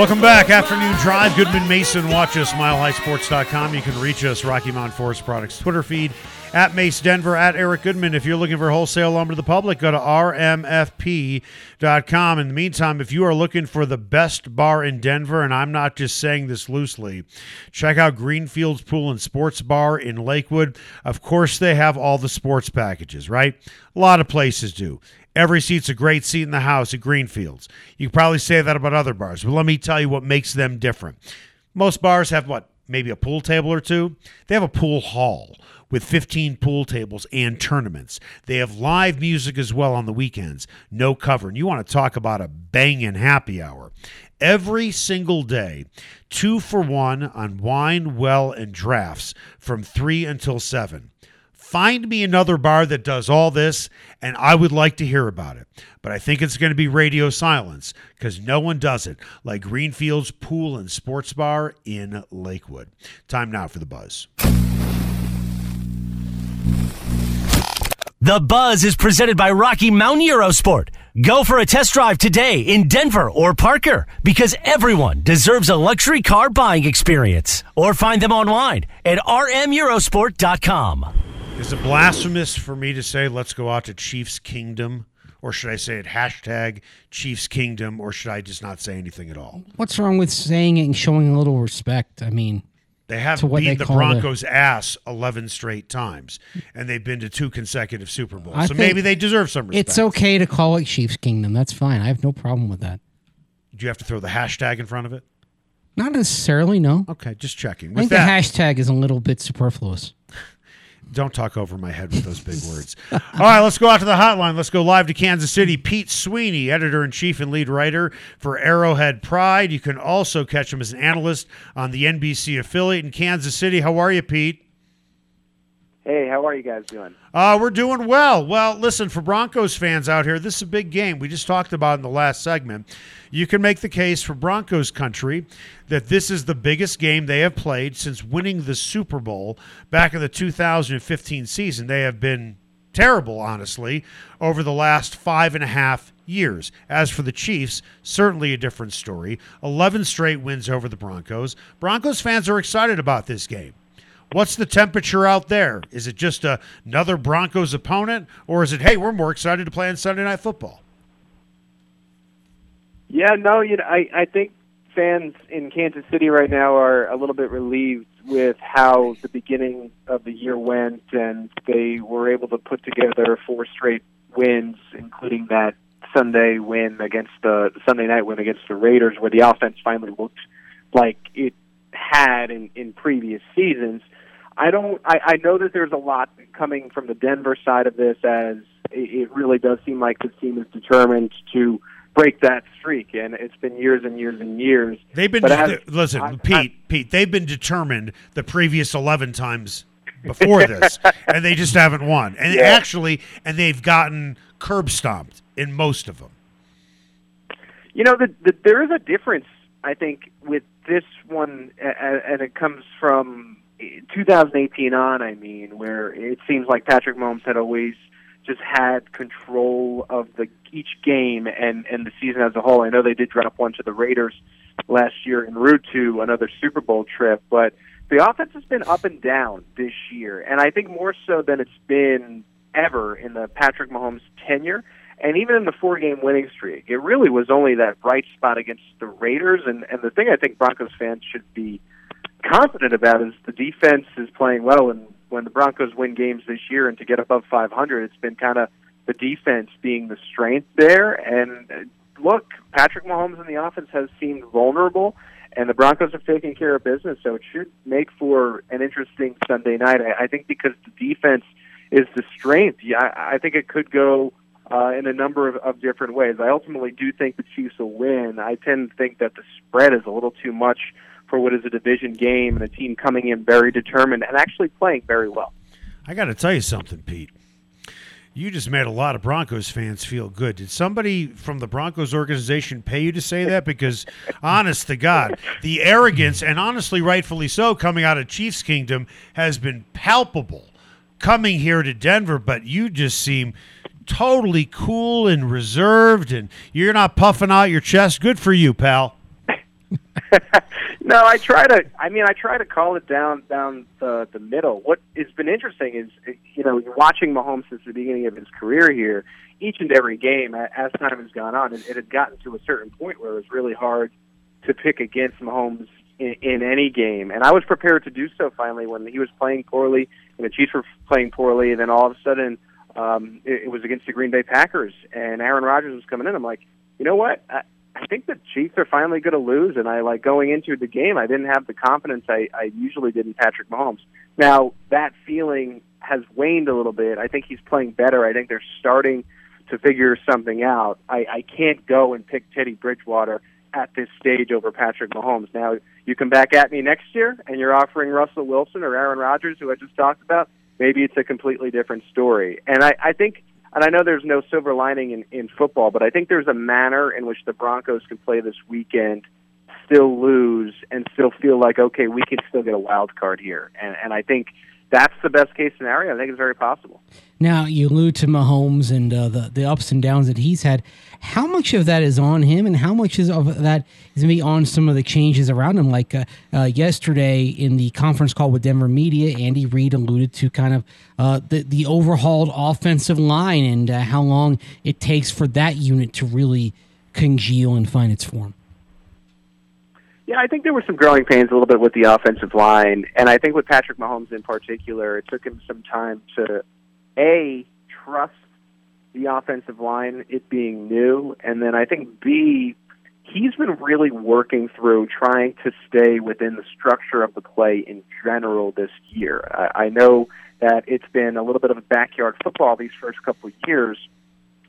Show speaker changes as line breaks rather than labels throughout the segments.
Welcome back. Afternoon Drive. Goodman Mason. Watch us, milehighsports.com. You can reach us, Rocky Mountain Forest Products Twitter feed, at Mace Denver, at Eric Goodman. If you're looking for wholesale lumber to the public, go to rmfp.com. In the meantime, if you are looking for the best bar in Denver, and I'm not just saying this loosely, check out Greenfields Pool and Sports Bar in Lakewood. Of course, they have all the sports packages, right? A lot of places do. Every seat's a great seat in the house at Greenfields. You could probably say that about other bars, but let me tell you what makes them different. Most bars have what? Maybe a pool table or two. They have a pool hall with 15 pool tables and tournaments. They have live music as well on the weekends. No cover. And you want to talk about a banging happy hour. Every single day, two for one on wine, well, and drafts from 3 until 7. Find me another bar that does all this, and I would like to hear about it. But I think it's going to be radio silence because no one does it like Greenfield's Pool and Sports Bar in Lakewood. Time now for the buzz.
The Buzz is presented by Rocky Mountain Eurosport. Go for a test drive today in Denver or Parker because everyone deserves a luxury car buying experience. Or find them online at rmeurosport.com.
Is it blasphemous for me to say let's go out to Chiefs Kingdom? Or should I say it hashtag Chiefs Kingdom? Or should I just not say anything at all?
What's wrong with saying it and showing a little respect? I mean,
They have beat
they
the Broncos' ass 11 straight times, and they've been to two consecutive Super Bowls.
I
so maybe they deserve some respect.
it's okay to call it Chiefs Kingdom. That's fine. I have no problem with that.
Do you have to throw the hashtag in front of it?
Not necessarily, no.
Okay, just checking.
I think
that,
the hashtag is a little bit superfluous.
Don't talk over my head with those big words. All right, let's go out to the hotline. Let's go live to Kansas City. Pete Sweeney, editor in chief and lead writer for Arrowhead Pride. You can also catch him as an analyst on the NBC affiliate in Kansas City. How are you, Pete?
Hey, how are you guys doing?
Uh, we're doing well. Well, listen, for Broncos fans out here, this is a big game. We just talked about in the last segment. You can make the case for Broncos country that this is the biggest game they have played since winning the Super Bowl back in the 2015 season. They have been terrible, honestly, over the last five and a half years. As for the Chiefs, certainly a different story. 11 straight wins over the Broncos. Broncos fans are excited about this game. What's the temperature out there? Is it just a, another Broncos opponent, or is it, hey, we're more excited to play on Sunday Night Football?
Yeah, no, you know, I, I think fans in Kansas City right now are a little bit relieved with how the beginning of the year went, and they were able to put together four straight wins, including that Sunday win against the, Sunday night win against the Raiders, where the offense finally looked like it had in, in previous seasons. I don't. I, I know that there's a lot coming from the Denver side of this, as it, it really does seem like this team is determined to break that streak, and it's been years and years and years.
They've been listen,
I-
Pete.
I-
Pete, they've been determined the previous eleven times before this, and they just haven't won. And
Yeah.
actually, and they've gotten curb stomped in most of them.
You know, the, the, there is a difference, I think, with this one, and it comes from 2018 on. I mean, where it seems like Patrick Mahomes had always just had control of the each game and and the season as a whole. I know they did drop one to the Raiders last year en route to another Super Bowl trip, but the offense has been up and down this year, and I think more so than it's been ever in the Patrick Mahomes tenure. And even in the four game winning streak, it really was only that bright spot against the Raiders. And, and the thing I think Broncos fans should be confident about is the defense is playing well. And when the Broncos win games this year and to get above 500, it's been kind of the defense being the strength there. And uh, look, Patrick Mahomes in the offense has seemed vulnerable, and the Broncos have taken care of business. So it should make for an interesting Sunday night. I, I think because the defense is the strength, yeah, I, I think it could go uh, in a number of, of different ways. I ultimately do think the Chiefs will win. I tend to think that the spread is a little too much for what is a division game and a team coming in very determined and actually playing very well.
I got to tell you something, Pete. You just made a lot of Broncos fans feel good. Did somebody from the Broncos organization pay you to say that? Because, honest to God, the arrogance, and honestly, rightfully so, coming out of Chiefs Kingdom has been palpable coming here to Denver, but you just seem totally cool and reserved, and you're not puffing out your chest. Good for you, pal.
no, I try to. I mean, I try to call it down down the the middle. What has been interesting is, you know, watching Mahomes since the beginning of his career here. Each and every game, as time has gone on, it, it had gotten to a certain point where it was really hard to pick against Mahomes in, in any game. And I was prepared to do so finally when he was playing poorly and the Chiefs were playing poorly. And then all of a sudden, um, it, it was against the Green Bay Packers, and Aaron Rodgers was coming in. I'm like, you know what? I, I think the Chiefs are finally going to lose, and I like going into the game. I didn't have the confidence I, I usually did in Patrick Mahomes. Now that feeling has waned a little bit. I think he's playing better. I think they're starting to figure something out. I, I can't go and pick Teddy Bridgewater at this stage over Patrick Mahomes. Now you come back at me next year, and you're offering Russell Wilson or Aaron Rodgers, who I just talked about. Maybe it's a completely different story. And I, I think and I know there's no silver lining in, in football, but I think there's a manner in which the Broncos can play this weekend, still lose, and still feel like okay, we can still get a wild card here. And and I think that's the best case scenario. I think it's very possible.
Now you allude to Mahomes and uh, the the ups and downs that he's had. How much of that is on him, and how much is of that is maybe on some of the changes around him? Like uh, uh, yesterday in the conference call with Denver media, Andy Reid alluded to kind of uh, the the overhauled offensive line and uh, how long it takes for that unit to really congeal and find its form.
Yeah, I think there were some growing pains a little bit with the offensive line, and I think with Patrick Mahomes in particular, it took him some time to a trust the offensive line, it being new, and then I think B, he's been really working through trying to stay within the structure of the play in general this year. I, I know that it's been a little bit of a backyard football these first couple of years,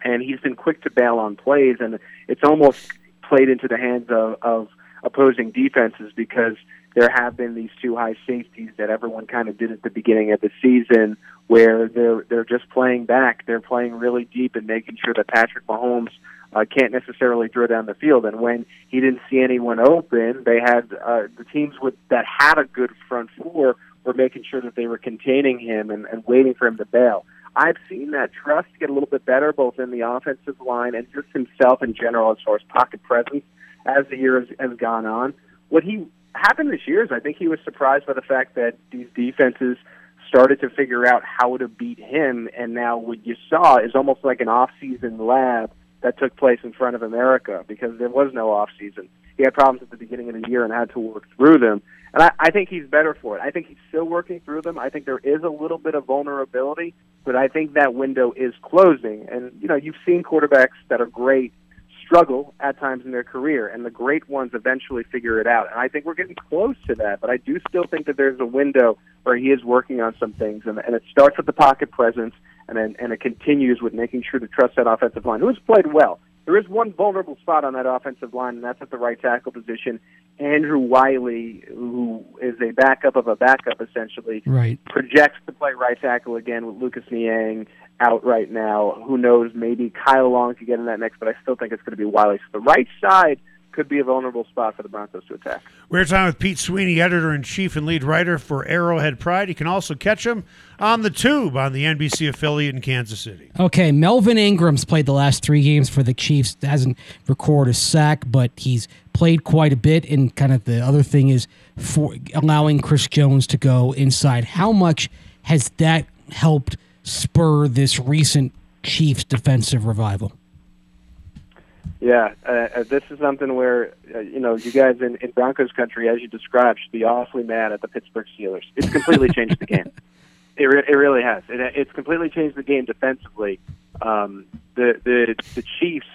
and he's been quick to bail on plays, and it's almost played into the hands of, of opposing defenses because there have been these two high safeties that everyone kind of did at the beginning of the season where they're they're just playing back. They're playing really deep and making sure that Patrick Mahomes uh, can't necessarily throw down the field. And when he didn't see anyone open, they had uh, the teams with that had a good front four were making sure that they were containing him and, and waiting for him to bail. I've seen that trust get a little bit better both in the offensive line and just himself in general as far as pocket presence as the year has, has gone on. What he happened this year is I think he was surprised by the fact that these defenses started to figure out how to beat him, and now what you saw is almost like an off-season lab that took place in front of America because there was no off-season. He had problems at the beginning of the year and had to work through them, and I, I think he's better for it. I think he's still working through them. I think there is a little bit of vulnerability, but I think that window is closing. And you know, you've seen quarterbacks that are great struggle at times in their career, and the great ones eventually figure it out. And I think we're getting close to that, but I do still think that there's a window where he is working on some things, and, and it starts with the pocket presence, and then and it continues with making sure to trust that offensive line, who has played well. There is one vulnerable spot on that offensive line, and that's at the right tackle position. Andrew Wylie, who is a backup of a backup, essentially,
right.
projects to play right tackle again with Lucas Niang out right now. Who knows? Maybe Kyle Long could get in that next, but I still think it's going to be Wylie. So the right side could be a vulnerable spot for the Broncos to attack.
We're talking with Pete Sweeney, editor in chief and lead writer for Arrowhead Pride. You can also catch him on the Tube on the NBC affiliate in Kansas City.
Okay, Melvin Ingram's played the last three games for the Chiefs. Hasn't recorded a sack, but he's played quite a bit. And kind of the other thing is for allowing Chris Jones to go inside. How much has that helped? Spur this recent Chiefs defensive revival?
Yeah, uh, uh, this is something where uh, you know you guys in, in Broncos country, as you described, should be awfully mad at the Pittsburgh Steelers. It's completely changed the game. It, re- it really has. It, it's completely changed the game defensively. Um, the the the Chiefs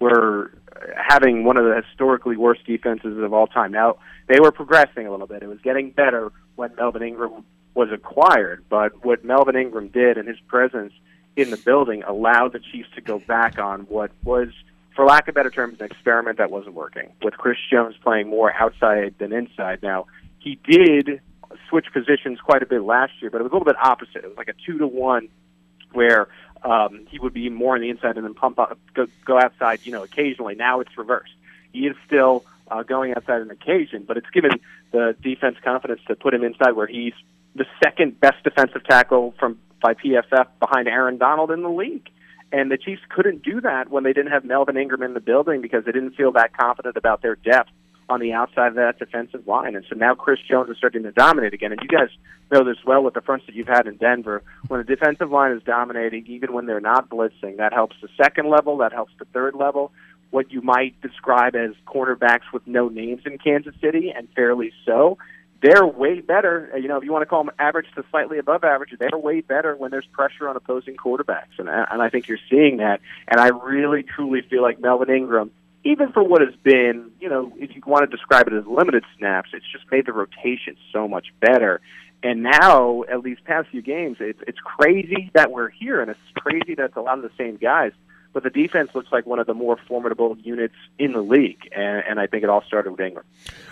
were having one of the historically worst defenses of all time. Now they were progressing a little bit. It was getting better when Melvin Ingram was acquired, but what Melvin Ingram did and his presence in the building allowed the Chiefs to go back on what was, for lack of better terms, an experiment that wasn't working, with Chris Jones playing more outside than inside. Now, he did switch positions quite a bit last year, but it was a little bit opposite. It was like a two to one where um, he would be more on the inside and then pump up, go, go outside, you know, occasionally. Now it's reversed. He is still uh, going outside on occasion, but it's given the defense confidence to put him inside where he's the second best defensive tackle from by PFF behind Aaron Donald in the league. And the Chiefs couldn't do that when they didn't have Melvin Ingram in the building because they didn't feel that confident about their depth on the outside of that defensive line. And so now Chris Jones is starting to dominate again. And you guys know this well with the fronts that you've had in Denver. When the defensive line is dominating, even when they're not blitzing, that helps the second level, that helps the third level. What you might describe as cornerbacks with no names in Kansas City, and fairly so they're way better. You know, if you want to call them average to slightly above average, they're way better when there's pressure on opposing quarterbacks, and and I think you're seeing that. And I really truly feel like Melvin Ingram, even for what has been, you know, if you want to describe it as limited snaps, it's just made the rotation so much better. And now, at least past few games, it's it's crazy that we're here, and it's crazy that it's a lot of the same guys but the defense looks like one of the more formidable units in the league, and, and I think it all started with Ingram.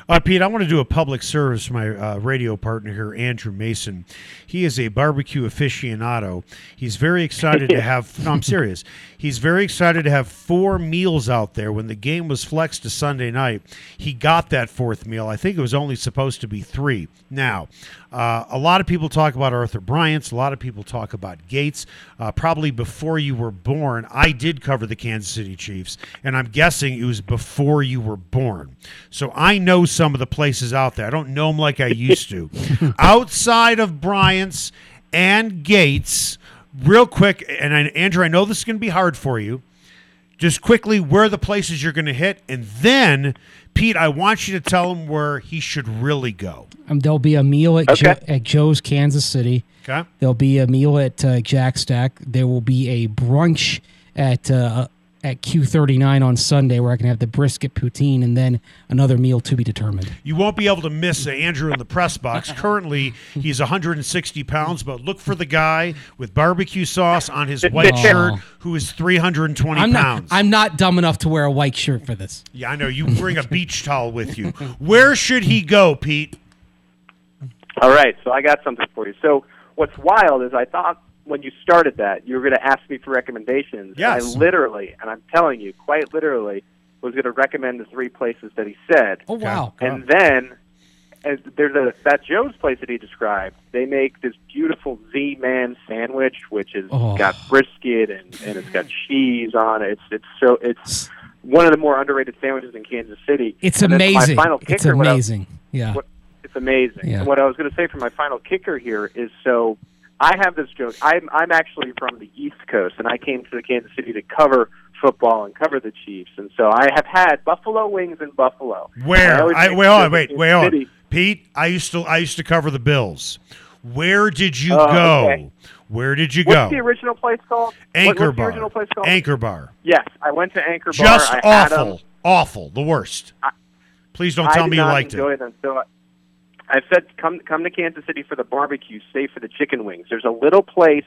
Uh, Pete, I want to do a public service for my uh, radio partner here, Andrew Mason. He is a barbecue aficionado. He's very excited to have. No, I'm serious. He's very excited to have four meals out there. When the game was flexed to Sunday night, he got that fourth meal. I think it was only supposed to be three. Now, uh, a lot of people talk about Arthur Bryant's. A lot of people talk about Gates. Uh, probably before you were born, I did cover the Kansas City Chiefs, and I'm guessing it was before you were born. So I know some of the places out there. I don't know them like I used to. Outside of Bryant's and Gates, real quick, and I, Andrew, I know this is going to be hard for you. Just quickly, where are the places you're going to hit, and then Pete, I want you to tell him where he should really go.
Um, there'll be a meal at,
Okay.
jo- at Joe's Kansas City.
Okay.
There'll be a meal at uh, Jack Stack. There will be a brunch at uh, at Q39 on Sunday where I can have the brisket poutine and then another meal to be determined.
You won't be able to miss uh, Andrew in the press box. Currently, he's 160 pounds, but look for the guy with barbecue sauce on his white
Oh.
shirt who is 320
I'm not
pounds.
I'm not dumb enough to wear a white shirt for this.
yeah, I know. You bring a beach towel with you. Where should he go, Pete?
All right, so I got something for you. So what's wild is I thought when you started that you were going to ask me for recommendations.
Yes.
I literally, and I'm telling you, quite literally, was going to recommend the three places that he said.
Oh wow.
And then as there's a that Joe's place that he described. They make this beautiful Z-Man sandwich, which has
Oh.
got brisket and, and it's got cheese on it. It's it's so it's one of the more underrated sandwiches in Kansas City.
It's
And then my
amazing.
final
It's
kicker, what I-
amazing. Yeah.
what- it's amazing.
Yeah.
And what I was going to say for my final kicker here is so I have this joke. I'm I'm actually from the East Coast, and I came to Kansas City to cover football and cover the Chiefs, and so I have had buffalo wings in Buffalo. And I
Where? I, wait on, wait, wait on. Pete, I used to I used to cover the Bills. Where did you
Oh,
go?
okay.
Where did you
What's
go?
the original place called?
Anchor
what's
Bar.
The original place called?
Anchor Bar.
Yes, I went to Anchor
Just
Bar. I had 'em.
awful. Awful. The worst. Please don't
I
tell me you liked
enjoy
it.
them. So I- said, come come to Kansas City for the barbecue, stay for the chicken wings. There's a little place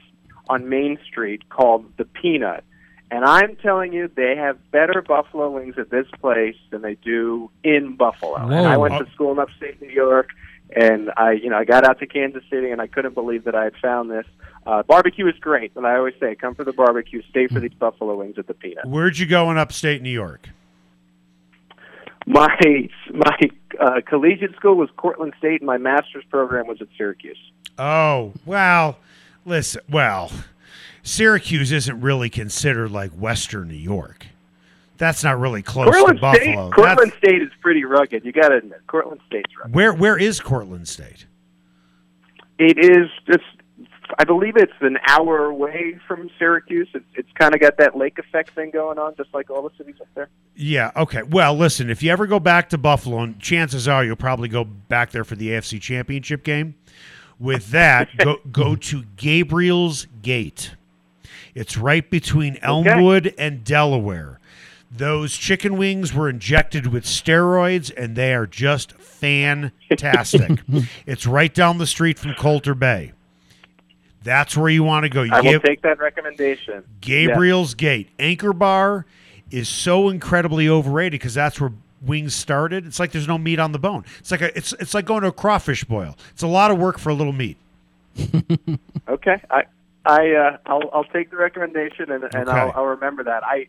on Main Street called the Peanut, and I'm telling you, they have better buffalo wings at this place than they do in Buffalo. And I went to school in upstate New York, and I, you know, I got out to Kansas City, and I couldn't believe that I had found this. Uh, barbecue is great, but I always say, come for the barbecue, stay for these buffalo wings at the Peanut.
Where'd you go in upstate New York?
My my uh, collegiate school was Cortland State, and my master's program was at Syracuse.
Oh, well, listen, well, Syracuse isn't really considered like Western New York. That's not really close
Cortland
to
State,
Buffalo.
Cortland
That's-
State is pretty rugged. You got to admit, Cortland State's rugged.
where where is Cortland State?
It is just, I believe it's an hour away from Syracuse. It's, it's kind of got that lake effect thing going on, just like all the cities up there.
Yeah, okay. Well, listen, if you ever go back to Buffalo, and chances are you'll probably go back there for the AFC Championship game. With that, go go to Gabriel's Gate. It's right between Elmwood and Delaware. Those chicken wings were injected with steroids, and they are just fantastic. it's right down the street from Colter Bay. That's where you want to go. You
I will
give-
take that recommendation.
Gabriel's Gate. Anchor Bar is so incredibly overrated because that's where wings started. It's like there's no meat on the bone. It's like a, it's it's like going to a crawfish boil. It's a lot of work for a little meat.
Okay, I I uh, I'll I'll take the recommendation and, and
Okay.
I'll, I'll remember that. I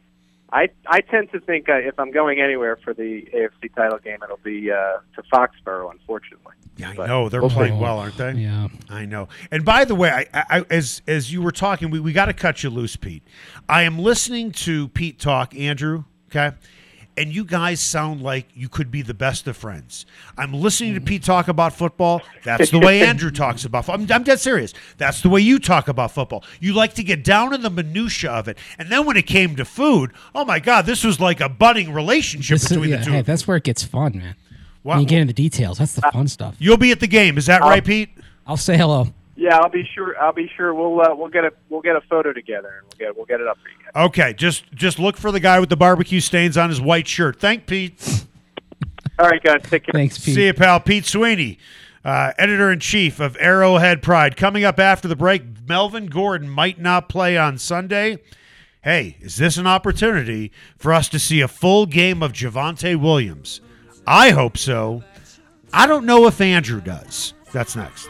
I I tend to think uh, if I'm going anywhere for the AFC title game, it'll be uh, to Foxborough. Unfortunately,
Yeah, I
But-
know they're playing well, aren't they?
Yeah.
I know. And by the way, I, I, as as you were talking, we, we got to cut you loose, Pete. I am listening to Pete talk, Andrew. Okay. And you guys sound like you could be the best of friends. I'm listening to Pete talk about football. That's the way Andrew talks about football. I'm, I'm dead serious. That's the way you talk about football. You like to get down in the minutia of it. And then when it came to food, oh my God, this was like a budding relationship
This is-
between
yeah,
the two.
hey, that's where it gets fun, man.
Wow.
When you get into the details, that's the fun stuff.
You'll be at the game. Is that uh, right, Pete?
I'll say hello.
Yeah, I'll be sure. I'll be sure. We'll uh, we'll get a we'll get a photo together and we'll get we'll get it up for you guys.
Okay, just just look for the guy with the barbecue stains on his white shirt. Thank Pete.
All right, guys, take care.
Thanks, Pete.
See you, pal. Pete Sweeney, uh, editor in chief of Arrowhead Pride. Coming up after the break, Melvin Gordon might not play on Sunday. Hey, is this an opportunity for us to see a full game of Javonte Williams? I hope so. I don't know if Andrew does. That's next.